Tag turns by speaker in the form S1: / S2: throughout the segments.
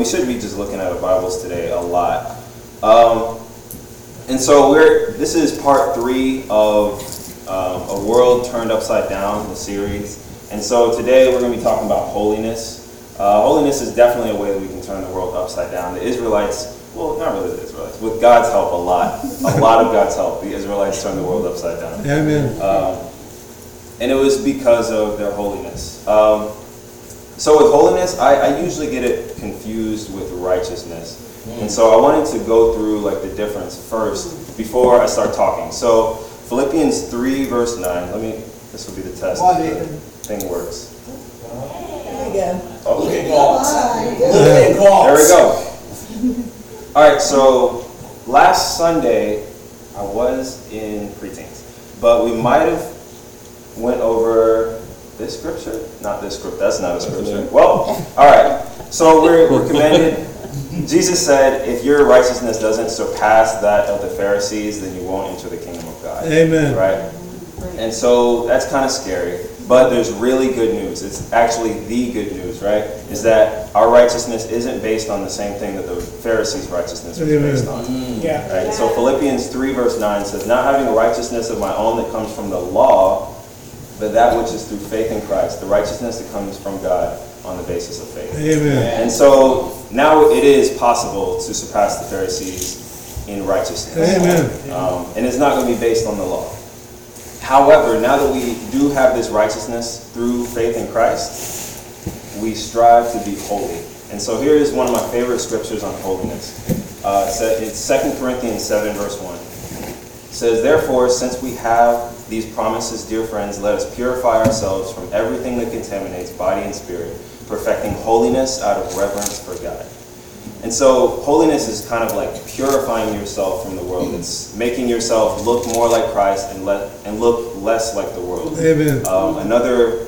S1: We should be just looking at our Bibles today a lot. Um, and so we're this is part three of um, a world turned upside down, the series. And so today we're going to be talking about holiness. Uh, holiness is definitely a way that we can turn the world upside down. The Israelites, well, not really the Israelites, with God's help, a lot, a lot of God's help, the Israelites turned the world upside down.
S2: Amen.
S1: Um, and it was because of their holiness. Um, so with holiness, I, I usually get it confused with righteousness. And so I wanted to go through like the difference first before I start talking. So Philippians 3 verse 9. Let me this will be the test
S3: Come on,
S1: if the thing works.
S3: There you go.
S1: Oh,
S4: Look at golf.
S3: Bye.
S4: Look at golf.
S1: there we go. All right, so last Sunday I was in preteens, but we might have went over this scripture, not this script. That's not a scripture. Well, all right. So we're, we're commanded. Jesus said, "If your righteousness doesn't surpass that of the Pharisees, then you won't enter the kingdom of God."
S2: Amen.
S1: Right? And so that's kind of scary. But there's really good news. It's actually the good news, right? Is that our righteousness isn't based on the same thing that the Pharisees' righteousness was
S2: Amen.
S1: based on. Mm.
S3: Yeah.
S1: Right? So Philippians 3 verse 9 says, Not having a righteousness of my own that comes from the law, but that which is through faith in Christ, the righteousness that comes from God on the basis of faith.
S2: Amen.
S1: And so now it is possible to surpass the Pharisees in righteousness.
S2: Amen.
S1: Um, and it's not going to be based on the law. However, now that we do have this righteousness through faith in Christ, we strive to be holy. And so here is one of my favorite scriptures on holiness. Uh, it's 2 Corinthians 7, verse 1. It says, Therefore, since we have these promises, dear friends, let us purify ourselves from everything that contaminates body and spirit, perfecting holiness out of reverence for God. And so, holiness is kind of like purifying yourself from the world. It's making yourself look more like Christ and, let, and look less like the world.
S2: Amen.
S1: Um, another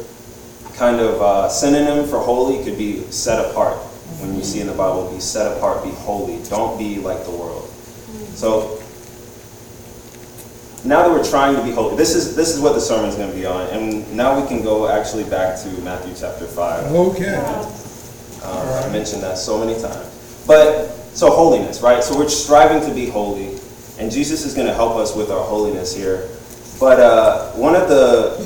S1: kind of uh, synonym for holy could be set apart. When you see in the Bible, be set apart, be holy. Don't be like the world. So now that we're trying to be holy, this is this is what the sermon is going to be on, and now we can go actually back to Matthew chapter five.
S2: Okay.
S1: Um, I mentioned that so many times. But so holiness, right? So we're striving to be holy, and Jesus is going to help us with our holiness here. But uh, one of the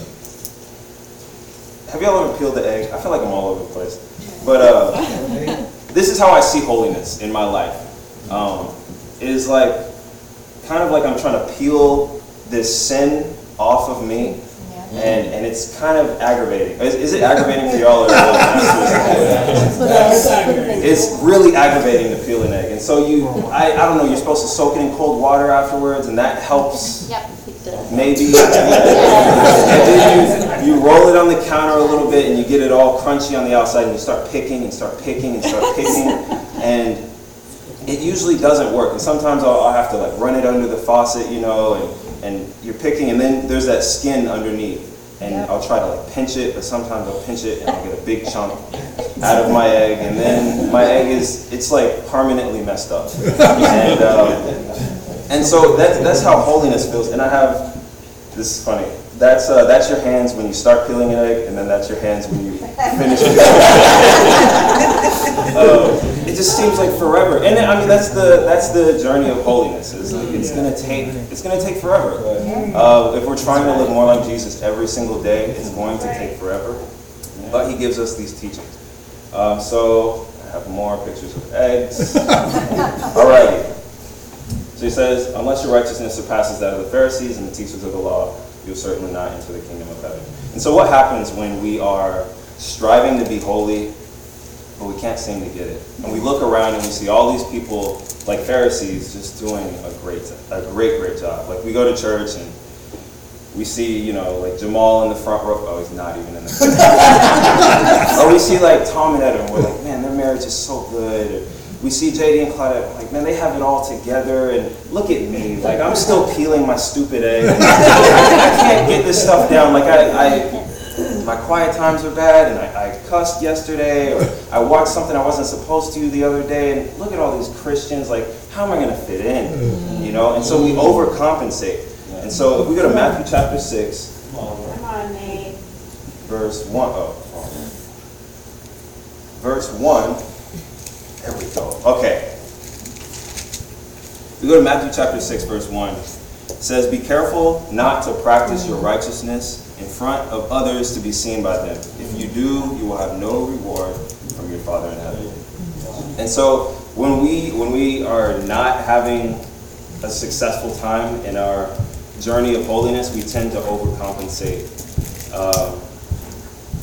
S1: have y'all ever peeled the egg? I feel like I'm all over the place. But uh, this is how I see holiness in my life. Um, it is like kind of like I'm trying to peel this sin off of me, and and it's kind of aggravating. Is, is it aggravating for y'all? Or it's really aggravating to peel an egg, and so you, I, I don't know. You're supposed to soak it in cold water afterwards, and that helps
S5: Yep, it does.
S1: maybe. and then you, you roll it on the counter a little bit, and you get it all crunchy on the outside, and you start picking and start picking and start picking, and it usually doesn't work. And sometimes I'll, I'll have to like run it under the faucet, you know, and, and you're picking, and then there's that skin underneath. And I'll try to like pinch it, but sometimes I'll pinch it and I'll get a big chunk out of my egg, and then my egg is it's like permanently messed up. And um, and so that's that's how holiness feels. And I have this is funny. That's uh, that's your hands when you start peeling an egg, and then that's your hands when you finish it. um, it just seems like forever. And I mean that's the that's the journey of holiness. Is like it's gonna take it's gonna take forever. Uh, if we're trying to live more like Jesus every single day, it's going to take forever. But He gives us these teachings. Um, so I have more pictures of eggs. Alrighty. So he says, unless your righteousness surpasses that of the Pharisees and the teachers of the law, you'll certainly not enter the kingdom of heaven. And so what happens when we are striving to be holy, but we can't seem to get it? And we look around and we see all these people, like Pharisees, just doing a great, a great, great job. Like we go to church and we see, you know, like Jamal in the front row. Oh, he's not even in the front row. Or we see like Tom and Ed, and we're like, man, their marriage is so good. Or we see JD and Claudette, like, man, they have it all together. And look at me, like I'm still peeling my stupid egg. I can't get this stuff down. Like I, I my quiet times are bad, and I, I cussed yesterday, or I watched something I wasn't supposed to the other day. And look at all these Christians. Like, how am I going to fit in? You know. And so we overcompensate. And so if we go to Matthew chapter six,
S5: Come on, Nate.
S1: verse 1. Oh, verse 1. There we go. Okay. We go to Matthew chapter 6, verse 1. It says, Be careful not to practice your righteousness in front of others to be seen by them. If you do, you will have no reward from your Father in heaven. And so when we when we are not having a successful time in our journey of holiness, we tend to overcompensate um,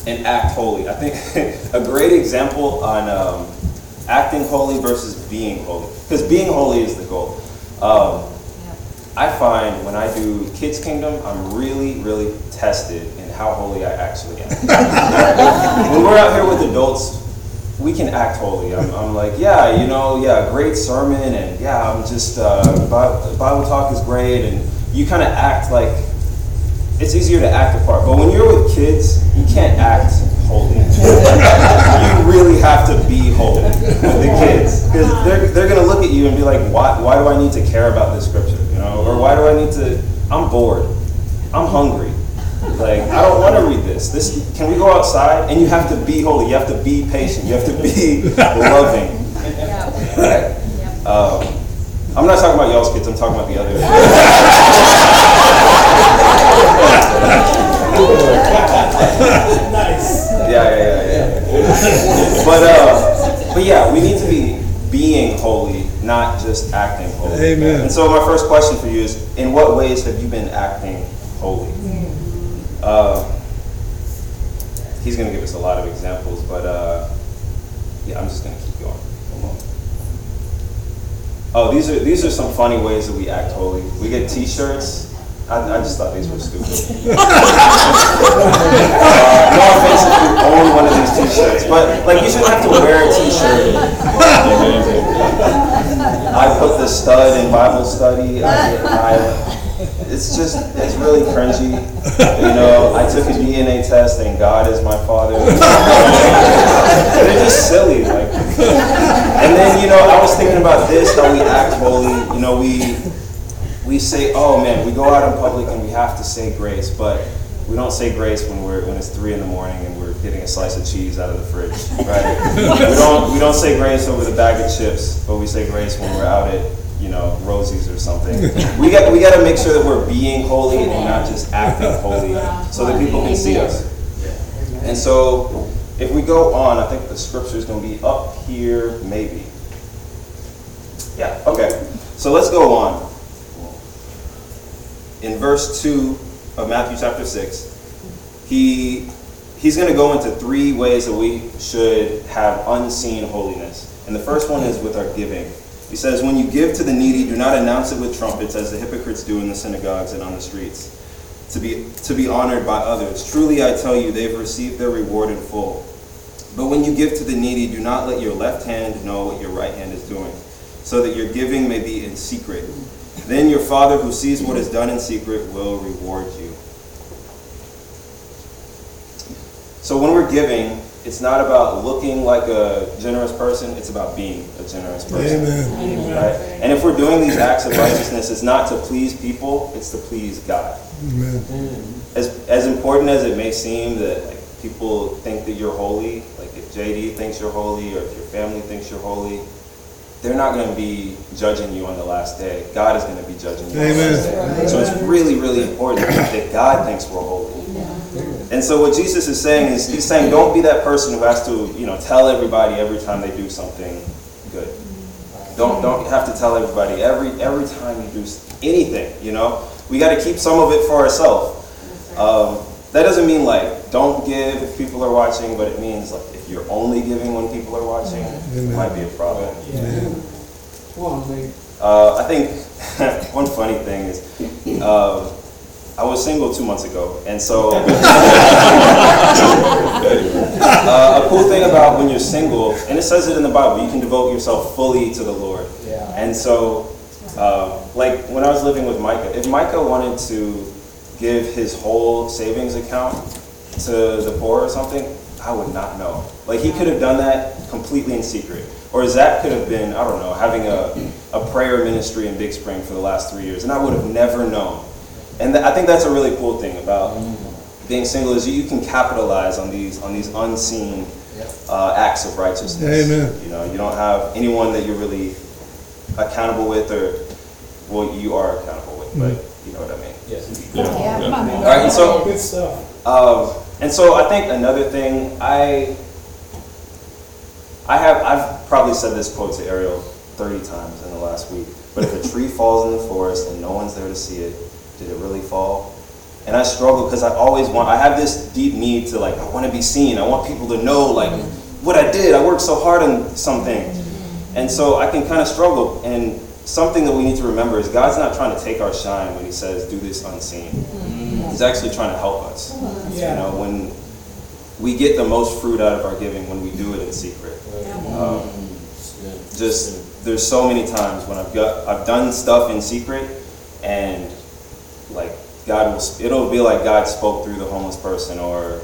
S1: and act holy. I think a great example on um, acting holy versus being holy, because being holy is the goal. Um, I find when I do Kids Kingdom, I'm really, really tested in how holy I actually am. when we're out here with adults, we can act holy. I'm, I'm like, yeah, you know, yeah, great sermon, and yeah, I'm just, uh, Bible, Bible talk is great, and you kind of act like it's easier to act a part. But when you're with kids, you can't act holy. you really have to be holy with the kids. Because they're, they're going to look at you and be like, why, why do I need to care about this scripture? You know, or why do I need to, I'm bored. I'm hungry. Like, I don't want to read this. This can we go outside? And you have to be holy. You have to be patient. You have to be loving. Right? Um, I'm not talking about y'all's kids. I'm talking about the other. Yeah, yeah, yeah. but uh, but yeah, we need to be being holy, not just acting holy.
S4: Amen.
S1: And so my first question for you is: In what ways have you been acting holy? Uh, he's going to give us a lot of examples, but uh, yeah, I'm just going to keep going. Oh, these are these are some funny ways that we act holy. We get T-shirts. I, I just thought these were stupid. uh, no offense if you own one of these T-shirts, but like you shouldn't have to wear a T-shirt. I put the stud in Bible study. I, I, it's just it's really cringy. You know, I took a DNA test and God is my father. They're just silly, like. And then you know, I was thinking about this how we act holy. You know, we we say, oh man, we go out in public and we have to say grace, but we don't say grace when we're when it's three in the morning and we're getting a slice of cheese out of the fridge, right? we don't we don't say grace over the bag of chips, but we say grace when we're out at you know Rosie's or something. We got we got to make sure that we're being holy and not just acting holy, so that people can see us. And so, if we go on, I think the scripture is going to be up here, maybe. Yeah. Okay. So let's go on in verse 2 of Matthew chapter 6, he, he's going to go into three ways that we should have unseen holiness. And the first one is with our giving. He says, When you give to the needy, do not announce it with trumpets as the hypocrites do in the synagogues and on the streets, to be, to be honored by others. Truly I tell you, they've received their reward in full. But when you give to the needy, do not let your left hand know what your right hand is doing, so that your giving may be in secret. Then your Father who sees what is done in secret will reward you. So when we're giving, it's not about looking like a generous person, it's about being a generous person.
S4: Amen.
S1: Right? And if we're doing these acts of righteousness, it's not to please people, it's to please God.
S4: Amen. Mm.
S1: As, as important as it may seem that like, people think that you're holy, like if JD thinks you're holy or if your family thinks you're holy, they're not going to be judging you on the last day. God is going to be judging you on the last day. So it's really, really important that God thinks we're holy. And so what Jesus is saying is he's saying don't be that person who has to, you know, tell everybody every time they do something good. Don't don't have to tell everybody every every time you do anything, you know? We got to keep some of it for ourselves. Um, that doesn't mean like don't give if people are watching, but it means like if you're only giving when people are watching, it might be a problem.
S2: Lee.
S1: Uh, I think one funny thing is um, I was single two months ago, and so uh, a cool thing about when you're single, and it says it in the Bible, you can devote yourself fully to the Lord.
S2: Yeah.
S1: And so, uh, like when I was living with Micah, if Micah wanted to give his whole savings account to the poor or something, I would not know. Like he could have done that completely in secret. Or Zach could have been, I don't know, having a, a prayer ministry in Big Spring for the last three years, and I would have never known. And th- I think that's a really cool thing about being single is you can capitalize on these on these unseen uh, acts of righteousness.
S4: Amen.
S1: You know, you don't have anyone that you're really accountable with, or well, you are accountable with, but you know what I mean. Yes.
S3: Yeah, come on, man.
S1: All right, and so
S2: Good stuff.
S1: um, and so I think another thing I I have I've probably said this quote to Ariel 30 times in the last week. But if a tree falls in the forest and no one's there to see it, did it really fall? And I struggle because I always want I have this deep need to like I want to be seen. I want people to know like what I did. I worked so hard on something. Mm-hmm. And so I can kind of struggle and something that we need to remember is God's not trying to take our shine when he says do this unseen. He's actually trying to help us. You know, when we get the most fruit out of our giving when we do it in secret. Um, just there's so many times when I've got I've done stuff in secret, and like God will it'll be like God spoke through the homeless person, or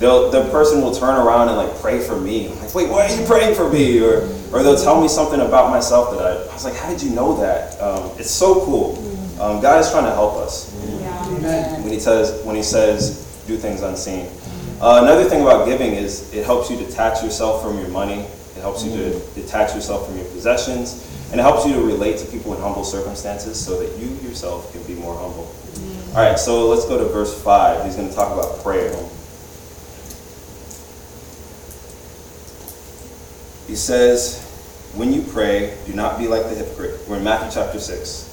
S1: they'll the person will turn around and like pray for me. I'm like, wait, why are you praying for me? Or or they'll tell me something about myself that I, I was like, how did you know that? Um, it's so cool. Um, God is trying to help us
S2: Amen.
S1: when he says when he says do things unseen. Uh, another thing about giving is it helps you detach yourself from your money. It helps you to detach yourself from your possessions, and it helps you to relate to people in humble circumstances, so that you yourself can be more humble. All right, so let's go to verse five. He's going to talk about prayer. He says, "When you pray, do not be like the hypocrite." We're in Matthew chapter six.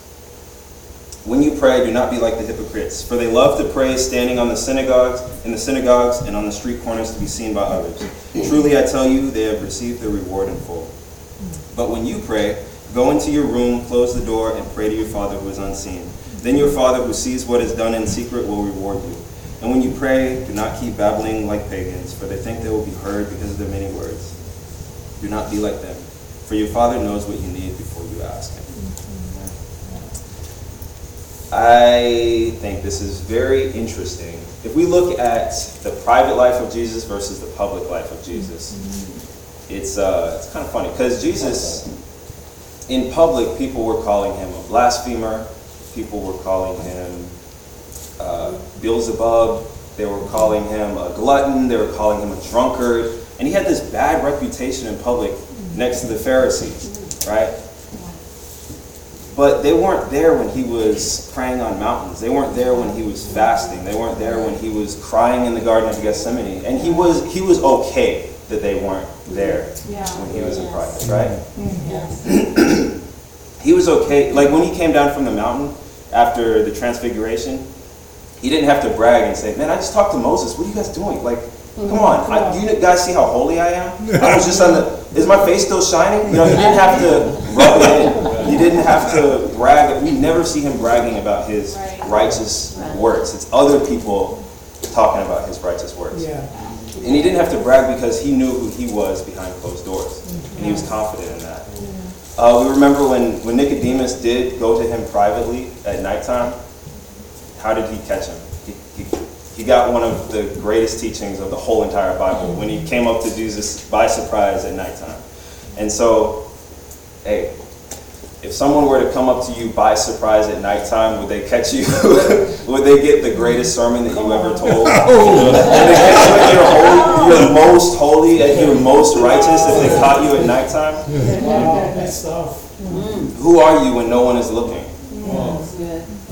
S1: When you pray, do not be like the hypocrites, for they love to pray standing on the synagogues, in the synagogues and on the street corners to be seen by others. Truly I tell you, they have received their reward in full. But when you pray, go into your room, close the door, and pray to your Father who is unseen. Then your Father who sees what is done in secret will reward you. And when you pray, do not keep babbling like pagans, for they think they will be heard because of their many words. Do not be like them, for your Father knows what you need before you ask Him. I think this is very interesting. If we look at the private life of Jesus versus the public life of Jesus, it's, uh, it's kind of funny because Jesus, in public, people were calling him a blasphemer, people were calling him uh, Beelzebub, they were calling him a glutton, they were calling him a drunkard, and he had this bad reputation in public next to the Pharisees, right? But they weren't there when he was praying on mountains. They weren't there when he was fasting. They weren't there when he was crying in the Garden of Gethsemane. And he was he was okay that they weren't there when he was in private, right? he was okay. Like when he came down from the mountain after the transfiguration, he didn't have to brag and say, "Man, I just talked to Moses. What are you guys doing? Like, come on, I, you guys see how holy I am? I was just on the. Is my face still shining? You know, he didn't have to rub it in. He didn't have to brag. We never see him bragging about his righteous works. It's other people talking about his righteous works.
S2: Yeah.
S1: And he didn't have to brag because he knew who he was behind closed doors. And he was confident in that. Uh, we remember when, when Nicodemus did go to him privately at nighttime, how did he catch him? He, he, he got one of the greatest teachings of the whole entire Bible when he came up to Jesus by surprise at nighttime. And so, hey, if someone were to come up to you by surprise at nighttime, would they catch you? would they get the greatest sermon that you ever told? Oh. Would they catch you at your, holy, your most holy, at your most righteous if they caught you at nighttime?
S2: Wow, good stuff.
S1: Who are you when no one is looking?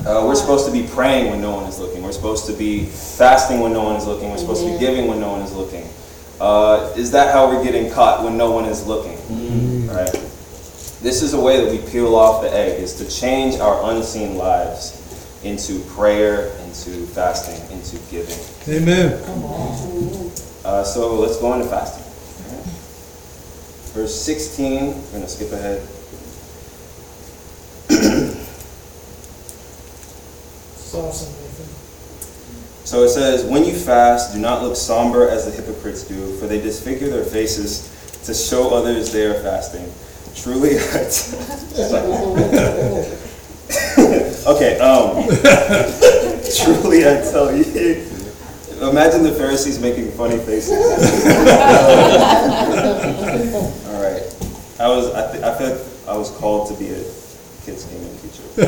S1: Uh, we're supposed to be praying when no one is looking. We're supposed to be fasting when no one is looking. We're supposed to be giving when no one is looking. Uh, is that how we're getting caught when no one is looking? Right. This is a way that we peel off the egg, is to change our unseen lives into prayer, into fasting, into giving.
S4: Amen.
S1: Uh, so let's go into fasting. Verse 16, we're going to skip ahead.
S2: Awesome, Nathan.
S1: So it says, When you fast, do not look somber as the hypocrites do, for they disfigure their faces to show others they are fasting. Truly, okay, um, truly I tell you, imagine the Pharisees making funny faces. All right, I was, I, th- I feel like I was called to be a Kids Kingdom teacher.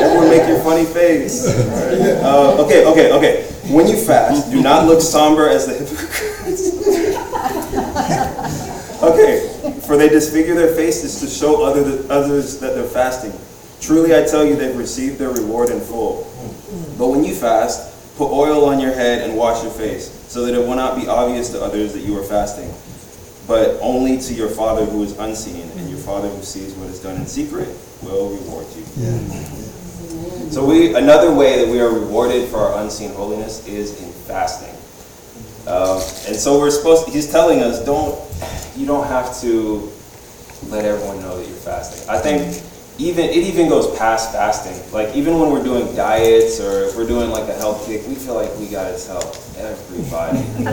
S1: Everyone make your funny face. Uh, okay, okay, okay. When you fast, do not look somber as the hypocrites. Okay, for they disfigure their faces to show other, others that they're fasting. Truly I tell you, they've received their reward in full. But when you fast, put oil on your head and wash your face, so that it will not be obvious to others that you are fasting, but only to your Father who is unseen, and Father who sees what is done in secret will reward you. So we, another way that we are rewarded for our unseen holiness is in fasting. Um, and so we're supposed, he's telling us, don't, you don't have to let everyone know that you're fasting. I think even, it even goes past fasting. Like even when we're doing diets or if we're doing like a health kick, we feel like we gotta tell everybody.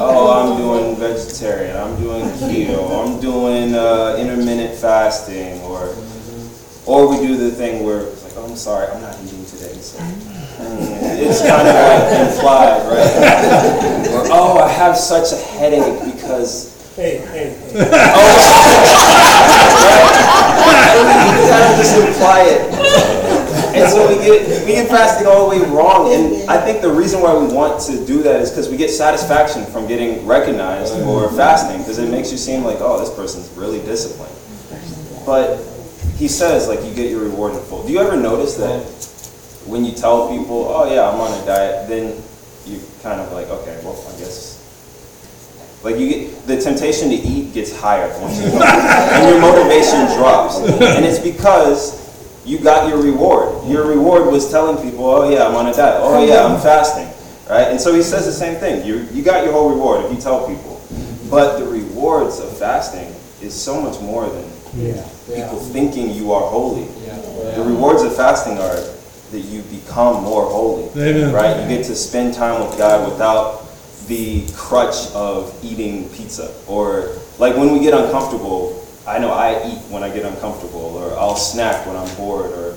S1: oh, I'm doing vegetarian, I'm doing keto, I'm doing uh, intermittent fasting, or or we do the thing where it's like, oh, I'm sorry, I'm not eating today. So mm, it's kind of like implied, right? or oh, I have such a headache because
S2: Hey, hey, hey.
S1: you kind of just imply it. And so we get we get fasting all the way wrong. And I think the reason why we want to do that is because we get satisfaction from getting recognized for fasting, because it makes you seem like, oh, this person's really disciplined. But he says like you get your reward in full. Do you ever notice that when you tell people, oh yeah, I'm on a diet, then you kind of like, okay, well, I guess like you get the temptation to eat gets higher once you and your motivation drops, and it's because you got your reward. Your reward was telling people, "Oh yeah, I'm on a diet. Oh yeah, I'm fasting." Right? And so he says the same thing. You you got your whole reward if you tell people, but the rewards of fasting is so much more than
S2: Yeah.
S1: people thinking you are holy. Yeah. The rewards of fasting are that you become more holy.
S4: Amen.
S1: Right? You get to spend time with God without the crutch of eating pizza. Or like when we get uncomfortable, I know I eat when I get uncomfortable, or I'll snack when I'm bored, or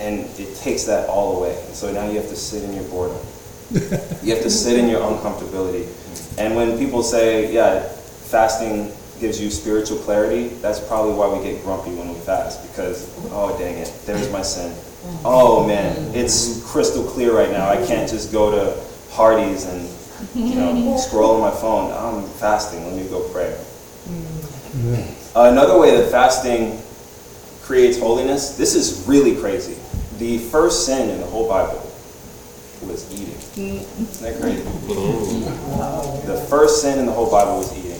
S1: and it takes that all away. So now you have to sit in your boredom. you have to sit in your uncomfortability. And when people say, yeah, fasting gives you spiritual clarity, that's probably why we get grumpy when we fast because, oh, dang it, there's my sin. Oh, man, it's crystal clear right now. I can't just go to Hardee's and, you know, scroll on my phone. I'm fasting. Let me go pray. Mm. Another way that fasting creates holiness, this is really crazy. The first sin in the whole Bible was eating. Isn't that crazy? Mm. The first sin in the whole Bible was eating.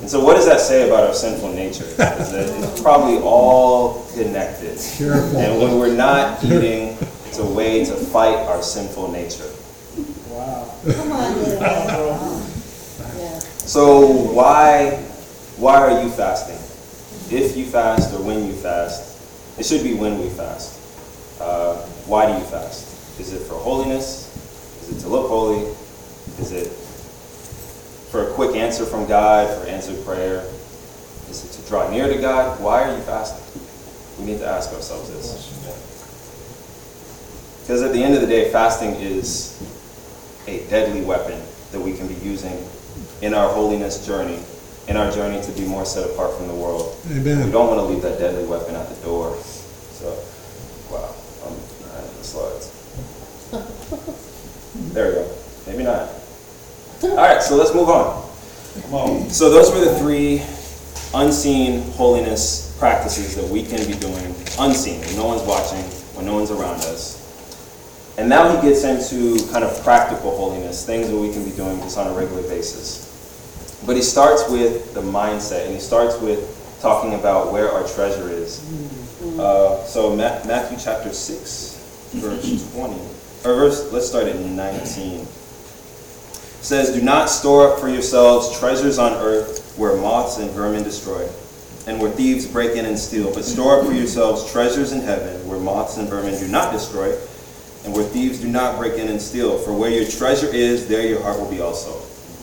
S1: And so, what does that say about our sinful nature? Is that it's probably all connected. And when we're not eating, it's a way to fight our sinful nature.
S2: Wow.
S3: Come on, little one. Yeah.
S1: So, why, why are you fasting? If you fast or when you fast, it should be when we fast. Uh, why do you fast? Is it for holiness? Is it to look holy? Is it for a quick answer from God, for answered prayer? Is it to draw near to God? Why are you fasting? We need to ask ourselves this. Because at the end of the day, fasting is a deadly weapon that we can be using in our holiness journey, in our journey to be more set apart from the world. We don't want to leave that deadly weapon at the door. So, wow, I'm not behind the slides. There we go. Maybe not. All right, so let's move on.
S2: Come on.
S1: So those were the three unseen holiness practices that we can be doing unseen, when no one's watching, when no one's around us. And now he gets into kind of practical holiness, things that we can be doing just on a regular basis. But he starts with the mindset, and he starts with talking about where our treasure is. Uh, so Ma- Matthew chapter 6, verse 20, or verse, let's start at 19 says, Do not store up for yourselves treasures on earth where moths and vermin destroy, and where thieves break in and steal, but store up for yourselves treasures in heaven where moths and vermin do not destroy, and where thieves do not break in and steal. For where your treasure is, there your heart will be also.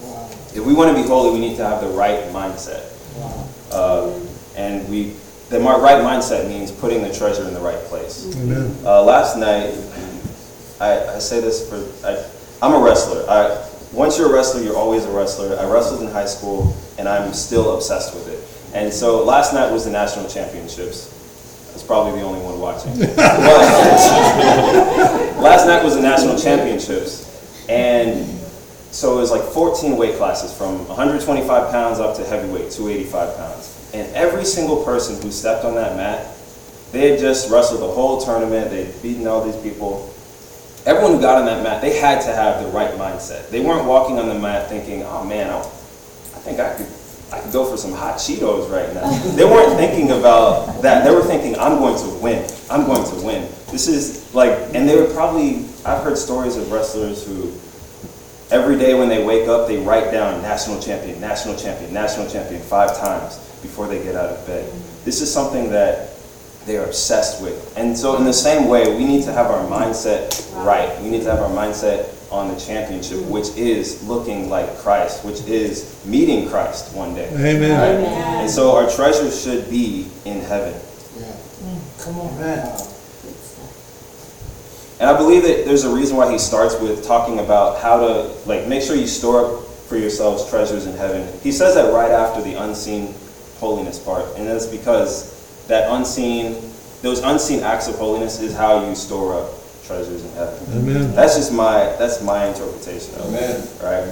S2: Wow.
S1: If we want to be holy, we need to have the right mindset.
S2: Wow.
S1: Uh, and we, the right mindset means putting the treasure in the right place.
S4: Amen.
S1: Uh, last night, I, I say this for, I, I'm a wrestler. I, once you're a wrestler, you're always a wrestler. I wrestled in high school, and I'm still obsessed with it. And so last night was the national championships. I was probably the only one watching. Last night was the national championships, and so it was like 14 weight classes from 125 pounds up to heavyweight, 285 pounds. And every single person who stepped on that mat, they had just wrestled the whole tournament, they'd beaten all these people. Everyone who got on that mat, they had to have the right mindset. They weren't walking on the mat thinking, oh man, I, I think I could, I could go for some hot Cheetos right now. They weren't thinking about that. They were thinking, I'm going to win. I'm going to win. This is like, and they would probably, I've heard stories of wrestlers who Every day when they wake up, they write down national champion, national champion, national champion five times before they get out of bed. This is something that they are obsessed with. And so, in the same way, we need to have our mindset right. We need to have our mindset on the championship, which is looking like Christ, which is meeting Christ one day.
S4: Amen.
S1: Right? And so, our treasure should be in heaven.
S2: Yeah. Come on, man.
S1: And I believe that there's a reason why he starts with talking about how to, like, make sure you store up for yourselves treasures in heaven. He says that right after the unseen holiness part. And that's because that unseen, those unseen acts of holiness is how you store up treasures in heaven.
S4: Amen.
S1: That's just my, that's my interpretation of it. Right?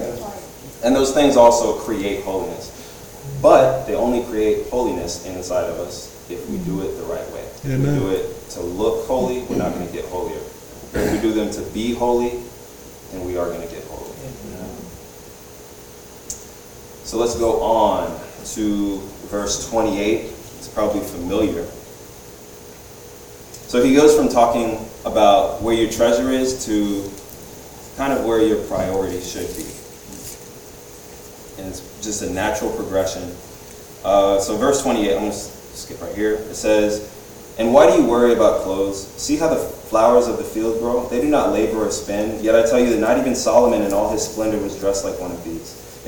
S1: And those things also create holiness. But they only create holiness inside of us if we do it the right way. If we do it to look holy, we're not going to get holier. If we do them to be holy, then we are going to get holy. So let's go on to verse 28. Probably familiar. So he goes from talking about where your treasure is to kind of where your priority should be. And it's just a natural progression. Uh, so verse 28, I'm going to skip right here. It says, And why do you worry about clothes? See how the flowers of the field grow? They do not labor or spin. Yet I tell you that not even Solomon in all his splendor was dressed like one of these.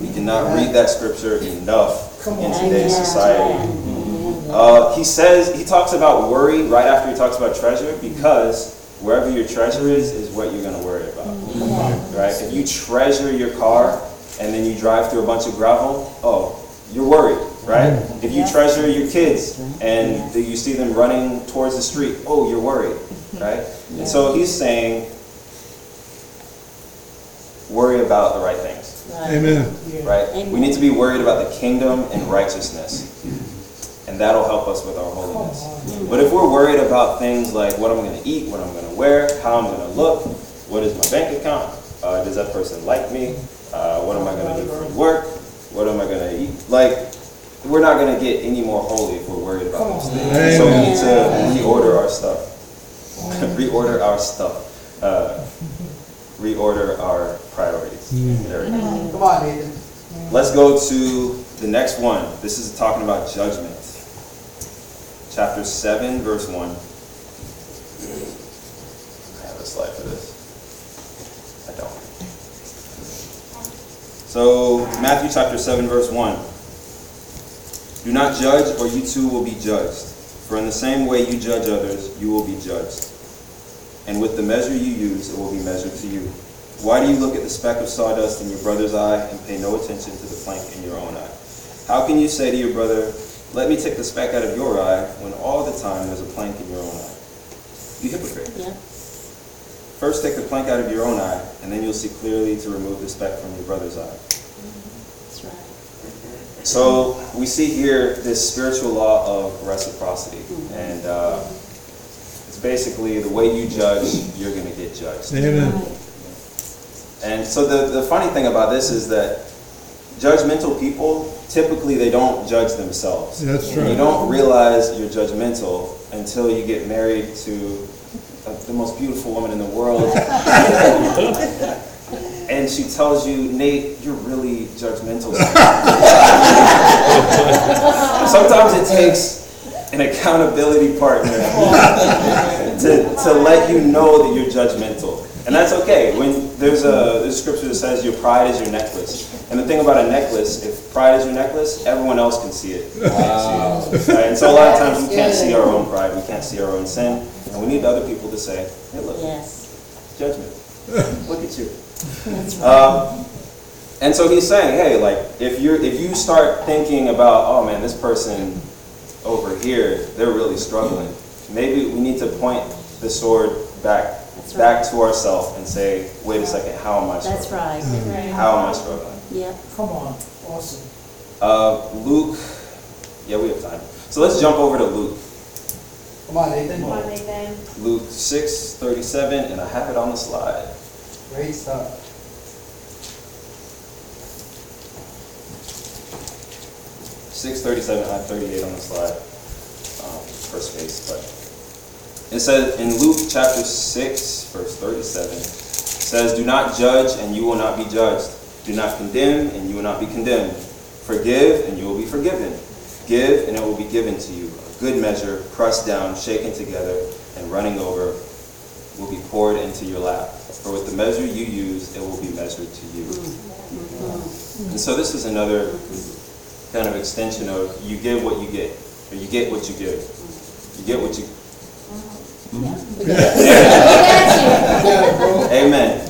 S1: We cannot read that scripture enough
S2: Come
S1: in
S2: on.
S1: today's society. Uh, he says, he talks about worry right after he talks about treasure because wherever your treasure is, is what you're going to worry about. Right? If you treasure your car and then you drive through a bunch of gravel, oh, you're worried, right? If you treasure your kids and you see them running towards the street, oh, you're worried, right? And so he's saying, worry about the right things
S4: Amen.
S1: right? We need to be worried about the kingdom and righteousness. And that'll help us with our holiness. But if we're worried about things like what I'm going to eat, what I'm going to wear, how I'm going to look, what is my bank account, uh, does that person like me, uh, what am I going to do for work, what am I going to eat, like, we're not going to get any more holy if we're worried about those things. So we need to reorder our stuff. reorder our stuff. Uh, reorder our priorities. Mm. There we go. Mm.
S2: Come on, Nathan. Mm.
S1: Let's go to the next one. This is talking about judgment. Chapter 7, verse 1. I have a slide for this. I don't. So, Matthew chapter 7, verse 1. Do not judge, or you too will be judged. For in the same way you judge others, you will be judged. And with the measure you use, it will be measured to you. Why do you look at the speck of sawdust in your brother's eye and pay no attention to the plank in your own eye? How can you say to your brother, Let me take the speck out of your eye, when all the time there's a plank in your own eye? You hypocrite.
S3: Yeah.
S1: First take the plank out of your own eye, and then you'll see clearly to remove the speck from your brother's eye.
S3: That's right.
S1: So we see here this spiritual law of reciprocity, and uh, it's basically the way you judge, you're going to get judged.
S4: Amen.
S1: And so the, the funny thing about this is that judgmental people typically they don't judge themselves.
S4: That's
S1: You don't realize you're judgmental until you get married to uh, the most beautiful woman in the world. and she tells you, Nate, you're really judgmental. Sometimes it takes an accountability partner to, to let you know that you're judgmental. And that's okay. When there's a, there's a scripture that says your pride is your necklace. And the thing about a necklace, if pride is your necklace, everyone else can see it. Wow. Right? And so a lot of times we can't see our own pride, we can't see our own sin, and we need other people to say, hey, look,
S3: Yes,
S1: judgment. Look at you.
S3: that's right.
S1: Um, and so he's saying, hey, like if you're if you start thinking about, oh man, this person over here, they're really struggling. Maybe we need to point the sword back
S3: That's
S1: back to ourselves and say, wait a second, how am I struggling?
S3: That's right.
S5: Right.
S1: How am I struggling?
S3: Yeah.
S2: Come on, awesome.
S1: Uh, Luke, yeah, we have time. So let's jump over to Luke.
S2: Come on, Nathan.
S5: Come on, Nathan.
S1: Luke 6, 37, and I have it on the slide.
S2: Great stuff.
S1: 637, I have 38 on the slide, um, first space, but it says in Luke chapter 6, verse 37, it says, Do not judge, and you will not be judged. Do not condemn, and you will not be condemned. Forgive, and you will be forgiven. Give, and it will be given to you. A good measure, pressed down, shaken together, and running over, will be poured into your lap. For with the measure you use, it will be measured to you. And so this is another kind of extension of you give what you get, or you get what you give. You get what you. Amen.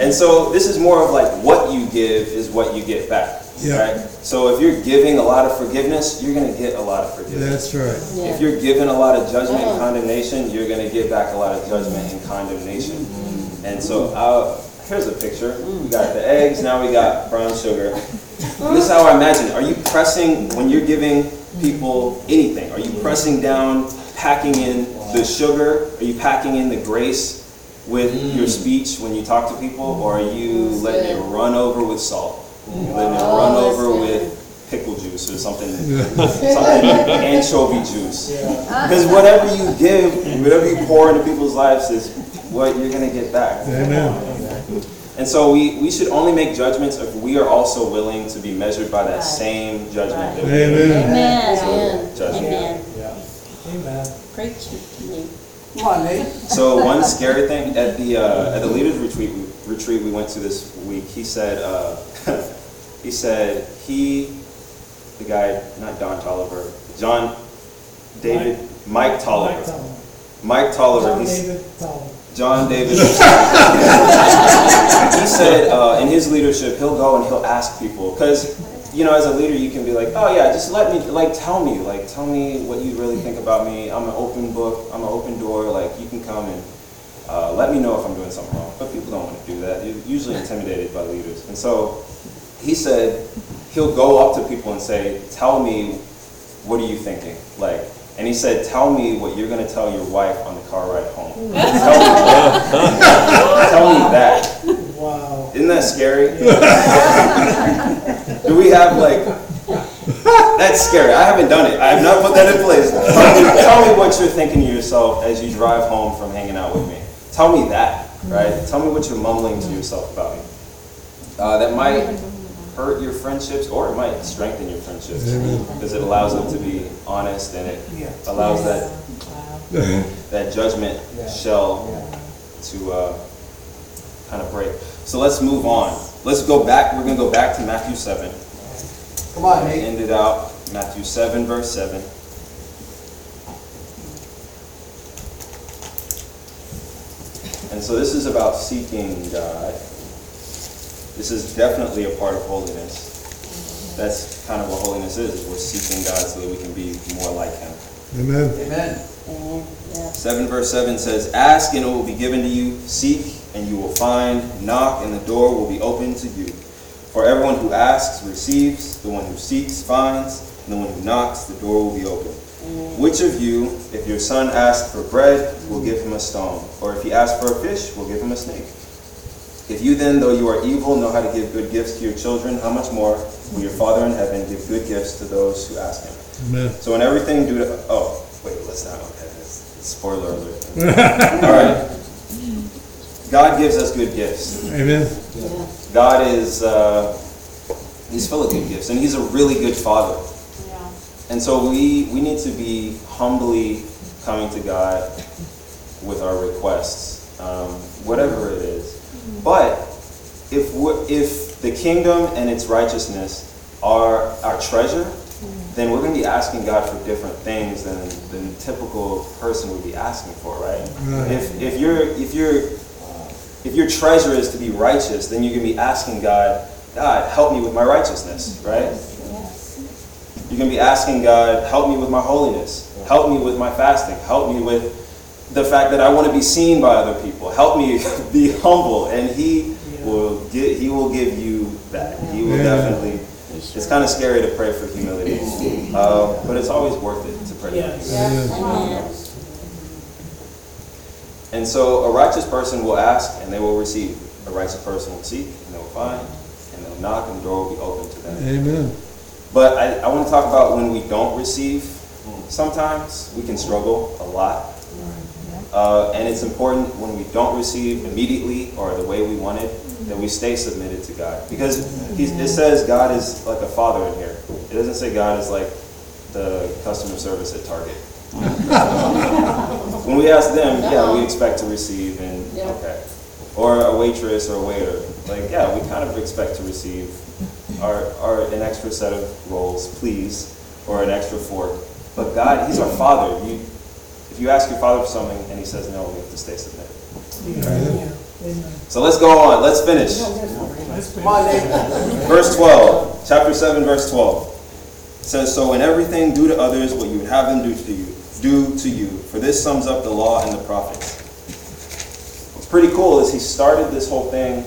S1: And so this is more of like what you give is what you get back.
S4: Yeah.
S1: Right? So if you're giving a lot of forgiveness, you're going to get a lot of forgiveness.
S4: That's right.
S3: Yeah.
S1: If you're giving a lot of judgment and
S3: Uh-huh.
S1: condemnation, you're going to get back a lot of judgment and condemnation. And so uh, here's a picture. We got the eggs, now we got brown sugar. This is how I imagine it. Are you pressing, when you're giving people anything, are you pressing down, packing in the sugar? Are you packing in the grace with your mm. speech when you talk to people? Or are you
S3: That's
S1: letting it run over with salt? Letting it
S3: Oh,
S1: run
S3: that's
S1: over
S3: good.
S1: with pickle juice or something, something anchovy juice?
S2: Yeah.
S1: Because whatever you give, whatever you pour into people's lives is what you're going to get back.
S4: Amen.
S1: And so we, we should only make judgments if we are also willing to be measured by that
S3: Right.
S1: same judgment that we
S4: Amen.
S3: Amen,
S1: So,
S3: amen,
S1: judgment.
S3: amen.
S2: Yeah. Amen.
S3: Preach.
S2: Come on, Nate.
S1: So one scary thing at the uh, at the leaders retreat we, retreat we went to this week, he said uh, he said he the guy not Don Tolliver John David Mike,
S2: Mike
S1: Tolliver
S2: Tolliver.
S1: Mike Tolliver
S2: John
S1: he
S2: David Tolliver.
S1: John David. he said uh, in his leadership, he'll go and he'll ask people because you know, as a leader, you can be like, oh yeah, just let me, like, tell me, like, tell me what you really think about me. I'm an open book. I'm an open door. Like, you can come and uh, let me know if I'm doing something wrong. But people don't want to do that. You're usually intimidated by leaders. And so he said he'll go up to people and say, tell me, what are you thinking? Like, and he said, tell me what you're going to tell your wife on the car ride home. tell, me, tell me that.
S2: Wow.
S1: Isn't that scary? Do we have like? That's scary. I haven't done it. I have not put that in place. Tell me, tell me what you're thinking to yourself as you drive home from hanging out with me. Tell me that, right? Tell me what you're mumbling to yourself about me. Uh, that might hurt your friendships or it might strengthen your friendships because it allows them to be honest and it
S2: Yeah.
S1: allows that that judgment
S2: Yeah.
S1: shell
S2: Yeah.
S1: to uh, kind of break. So let's move on. Let's go back. We're going to go back to Matthew 7.
S2: Come on,
S1: I
S2: Nate.
S1: ended out Matthew 7, verse 7. And so this is about seeking God. This is definitely a part of holiness. That's kind of what holiness is, is we're seeking God so that we can be more like Him.
S4: Amen.
S2: Amen.
S3: Amen, yeah.
S1: 7 verse 7 says, Ask and it will be given to you, seek and you will find, knock and the door will be opened to you. For everyone who asks receives, the one who seeks finds, and the one who knocks, the door will be open. Mm. Which of you, if your son asks for bread, will give him a stone? Or if he asks for a fish, will give him a snake? If you then, though you are evil, know how to give good gifts to your children, how much more will your Father in heaven give good gifts to those who ask him?
S4: Amen.
S1: So in everything, do to, oh, wait, let's not, okay, that's- spoiler alert. All right. God gives us good gifts.
S4: Amen.
S3: Yeah.
S1: God is, uh, he's full of good gifts, and he's a really good father.
S5: Yeah.
S1: And so we, we need to be humbly coming to God with our requests, um, whatever it is. But if if the kingdom and its righteousness are our treasure, mm-hmm. then we're going to be asking God for different things than than the typical person would be asking for, right?
S4: Right.
S1: If if your if your if your treasure is to be righteous, then you're going to be asking God, God, help me with my righteousness, right? You're going to be asking God, help me with my holiness. Help me with my fasting. Help me with the fact that I want to be seen by other people. Help me be humble. And He will get, He will give you that. He will
S4: Yeah.
S1: definitely. It's kind of scary to pray for humility, uh, but it's always worth it to pray for humility.
S3: Yes.
S1: And so a righteous person will ask and they will receive. A righteous person will seek and they will find. And they'll knock and the door will be open to them.
S4: Amen.
S1: But I, I want to talk about when we don't receive. Sometimes we can struggle a lot. Uh, and it's important when we don't receive immediately or the way we want it, that we stay submitted to God. Because he's, it says God is like a father in here. It doesn't say God is like the customer service at Target. when we ask them, yeah, we expect to receive and,
S3: Yeah.
S1: okay. Or a waitress or a waiter. Like, yeah, we kind of expect to receive our, our, an extra set of rolls, please, or an extra fork. But God, He's our Father. You, if you ask your Father for something and He says no, we have to stay submitted. So let's go on. Let's finish.
S2: Come on, Nate.
S1: Verse 12, chapter 7, verse 12. It says, So in everything do to others what you would have them do to you, do to you, for this sums up the law and the prophets. What's pretty cool is he started this whole thing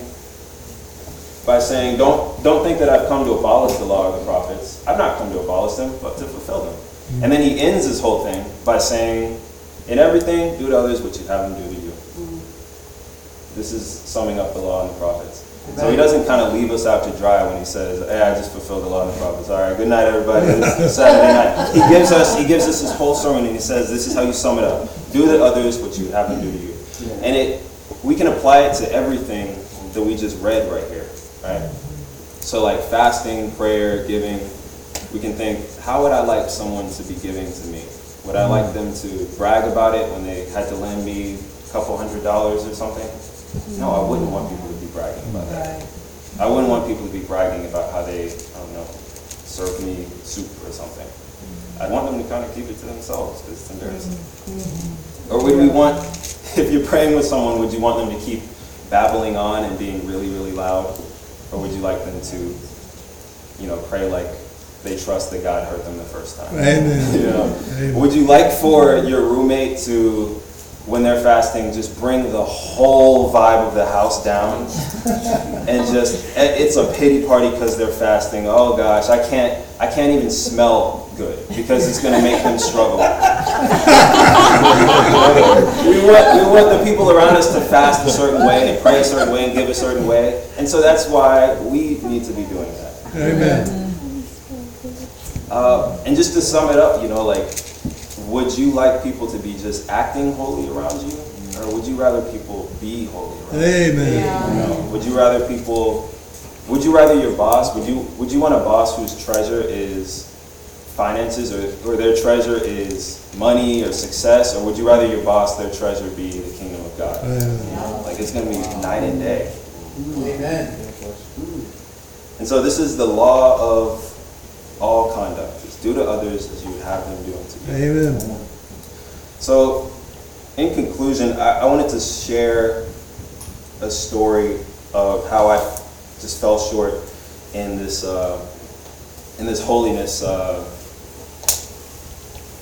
S1: by saying, Don't don't think that I've come to abolish the law or the prophets. I've not come to abolish them, but to fulfill them. And then he ends his whole thing by saying, In everything do to others what you have them do to you. Mm-hmm. This is summing up the law and the prophets. So he doesn't kind of leave us out to dry when he says, "Hey, I just fulfilled the law and the prophets." All right, good night, everybody. It's Saturday night. He gives us he gives us his whole sermon and he says, "This is how you sum it up: Do to others what you have them do to you." And it we can apply it to everything that we just read right here, right? So like fasting, prayer, giving, we can think, how would I like someone to be giving to me? Would I like them to brag about it when they had to lend me a couple hundred dollars or something? No, I wouldn't want people to be bragging about that. I wouldn't want people to be bragging about how they, I don't know, served me soup or something. I'd want them to kind of keep it to themselves because it's embarrassing. Mm-hmm. Or would we want, if you're praying with someone, would you want them to keep babbling on and being really, really loud? Or would you like them to, you know, pray like they trust that God heard them the first time?
S4: Amen. Amen.
S1: Would you like for your roommate to, when they're fasting, just bring the whole vibe of the house down and just eh, it's a pity party because they're fasting. Oh gosh, I can't I can't even smell good because it's going to make them struggle. we want we want the people around us to fast a certain way and pray a certain way and give a certain way, and so that's why we need to be doing that.
S4: Amen.
S1: Uh, and just to sum it up, you know, like, would you like people to be just acting holy around you, or would you rather people be holy around you?
S4: Amen.
S1: You know, would you rather people? Would you rather your boss? Would you Would you want a boss whose treasure is finances, or or their treasure is money or success, or would you rather your boss, their treasure, be the kingdom of God?
S4: Amen.
S1: Like it's going to be night and day.
S2: Amen.
S1: And so this is the law of all conduct. It's do to others as you would have them do unto you.
S4: Amen.
S1: So, in conclusion, I, I wanted to share a story of how I just fell short in this uh, in this holiness uh,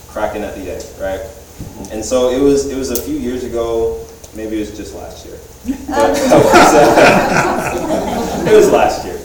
S1: cracking at the egg, right? And so it was it was a few years ago, maybe it was just last year. But I was, it was last year.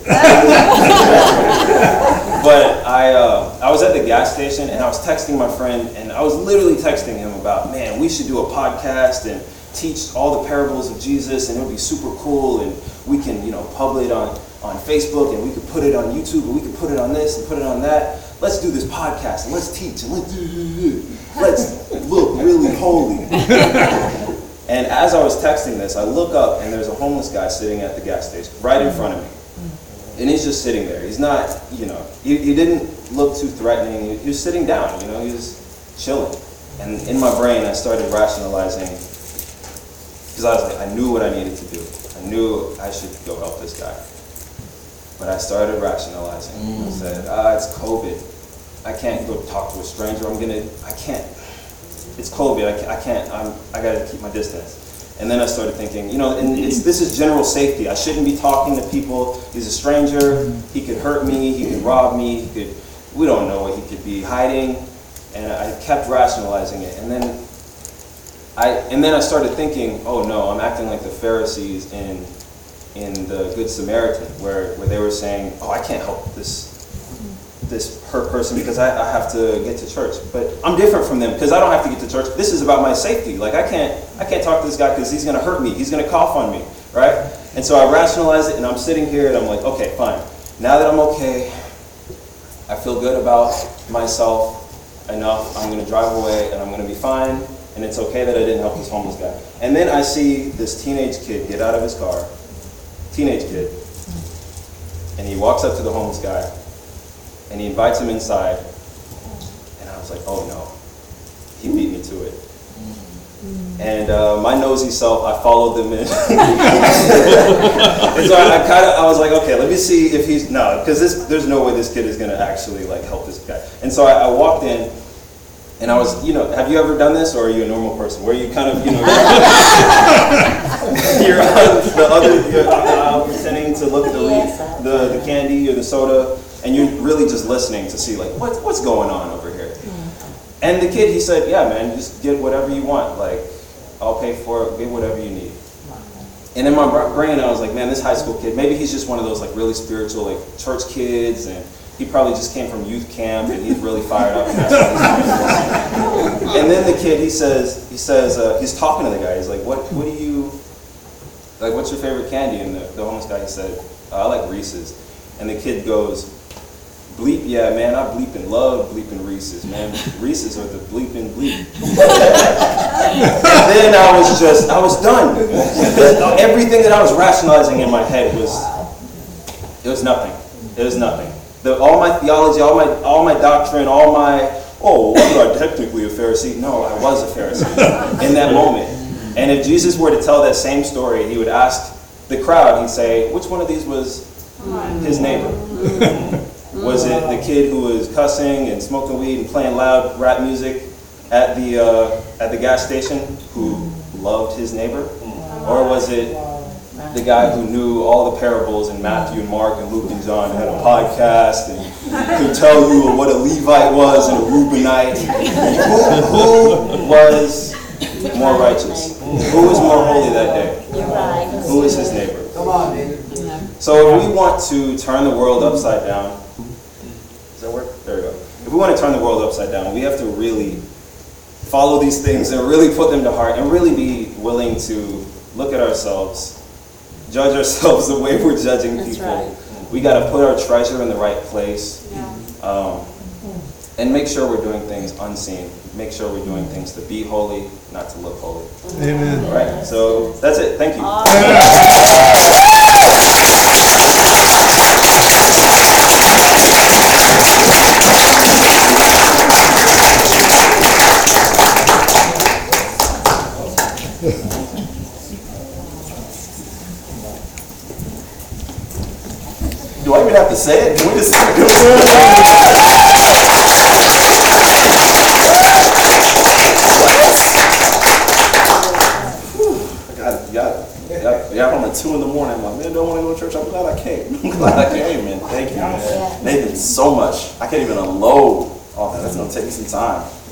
S1: But I, uh, I was at the gas station and I was texting my friend and I was literally texting him about, man, we should do a podcast and teach all the parables of Jesus and it would be super cool and we can, you know, publish it on, on Facebook and we could put it on YouTube and we could put it on this and put it on that. Let's do this podcast and let's teach and let's, let's look really holy. And as I was texting this, I look up and there's a homeless guy sitting at the gas station right in front of me. And he's just sitting there. He's not, you know, he, he didn't look too threatening. He, was sitting down, you know, he was chilling. And in my brain, I started rationalizing, Because I was like, I knew what I needed to do. I knew I should go help this guy. But I started rationalizing. I said, ah, it's COVID. I can't go talk to a stranger. I'm gonna, I can't. It's COVID. I can't, I can't I'm, I gotta keep my distance. And then I started thinking, you know, and it's, this is general safety. I shouldn't be talking to people. He's a stranger. He could hurt me. He could rob me. He could, we don't know what he could be hiding. And I kept rationalizing it. And then I, and then I started thinking, oh no, I'm acting like the Pharisees in, in the Good Samaritan, where, where they were saying, oh, I can't help this, this hurt person because I, I have to get to church. But I'm different from them because I don't have to get to church. This is about my safety. Like I can't, I can't talk to this guy because he's going to hurt me. He's going to cough on me, right? And so I rationalize it, and I'm sitting here, and I'm like, okay, fine. Now that I'm okay, I feel good about myself enough. I'm going to drive away, and I'm going to be fine. And it's okay that I didn't help this homeless guy. And then I see this teenage kid get out of his car, teenage kid, and he walks up to the homeless guy, and he invites him inside. And I was like, oh no, he beat me to it. And uh, my nosy self, I followed them in. and so I, I kind of, I was like, okay, let me see if he's no, because this, there's no way this kid is gonna actually like help this guy. And so I, I walked in, and I was, you know, have you ever done this, or are you a normal person, where you kind of, you know, you're on the other, you're uh, pretending to look at the,
S3: I-
S1: the the candy or the soda, and you're really just listening to see like what, what's going on over here. And the kid, he said, yeah, man, just get whatever you want. Like, I'll pay for it. Get whatever you need. And in my brain, I was like, man, this high school kid, maybe he's just one of those like really spiritual, like church kids, and he probably just came from youth camp, and he's really fired up. And, that's why he's doing this. and then the kid, he says, he says, uh, he's talking to the guy. He's like, what, what do you, like, what's your favorite candy? And the, the homeless guy, he said, "Uh, I like Reese's. And the kid goes, Bleep, yeah, man, I bleep and love bleeping Reese's, man. Reese's are the bleeping bleep. and then I was just, I was done. Everything that I was rationalizing in my head was, it was nothing. It was nothing. The, all my theology, all my, all my doctrine, all my, oh, I'm not technically a Pharisee. No, I was a Pharisee in that moment. And if Jesus were to tell that same story, he would ask the crowd, he'd say, which one of these was his neighbor? Mm-hmm. Was it the kid who was cussing and smoking weed and playing loud rap music at the, uh, at the gas station who loved his neighbor? Or was it the guy who knew all the parables in Matthew and Mark and Luke and John and had a podcast and could tell you what a Levite was and a Reubenite? Who, who was more righteous? Who was more holy that day? Who is his neighbor?
S2: Come on, David.
S1: So if we want to turn the world upside down, does that work? There we go. If we want to turn the world upside down, we have to really follow these things and really put them to heart and really be willing to look at ourselves, judge ourselves the way we're judging
S3: That's
S1: people.
S3: right.
S1: We got to put our treasure in the right place
S5: Yeah.
S1: um, and make sure we're doing things unseen. Make sure we're doing things to be holy, not to look holy.
S6: Amen.
S1: All right, so that's it. Thank you.
S7: Do I even say it? Can we just do it? Got on at two in the morning. I'm like, man, don't want to go to church. I'm glad I came. I'm glad I came, man. Thank you, man. Nathan, so much. I can't even unload all that. That's gonna take me some time.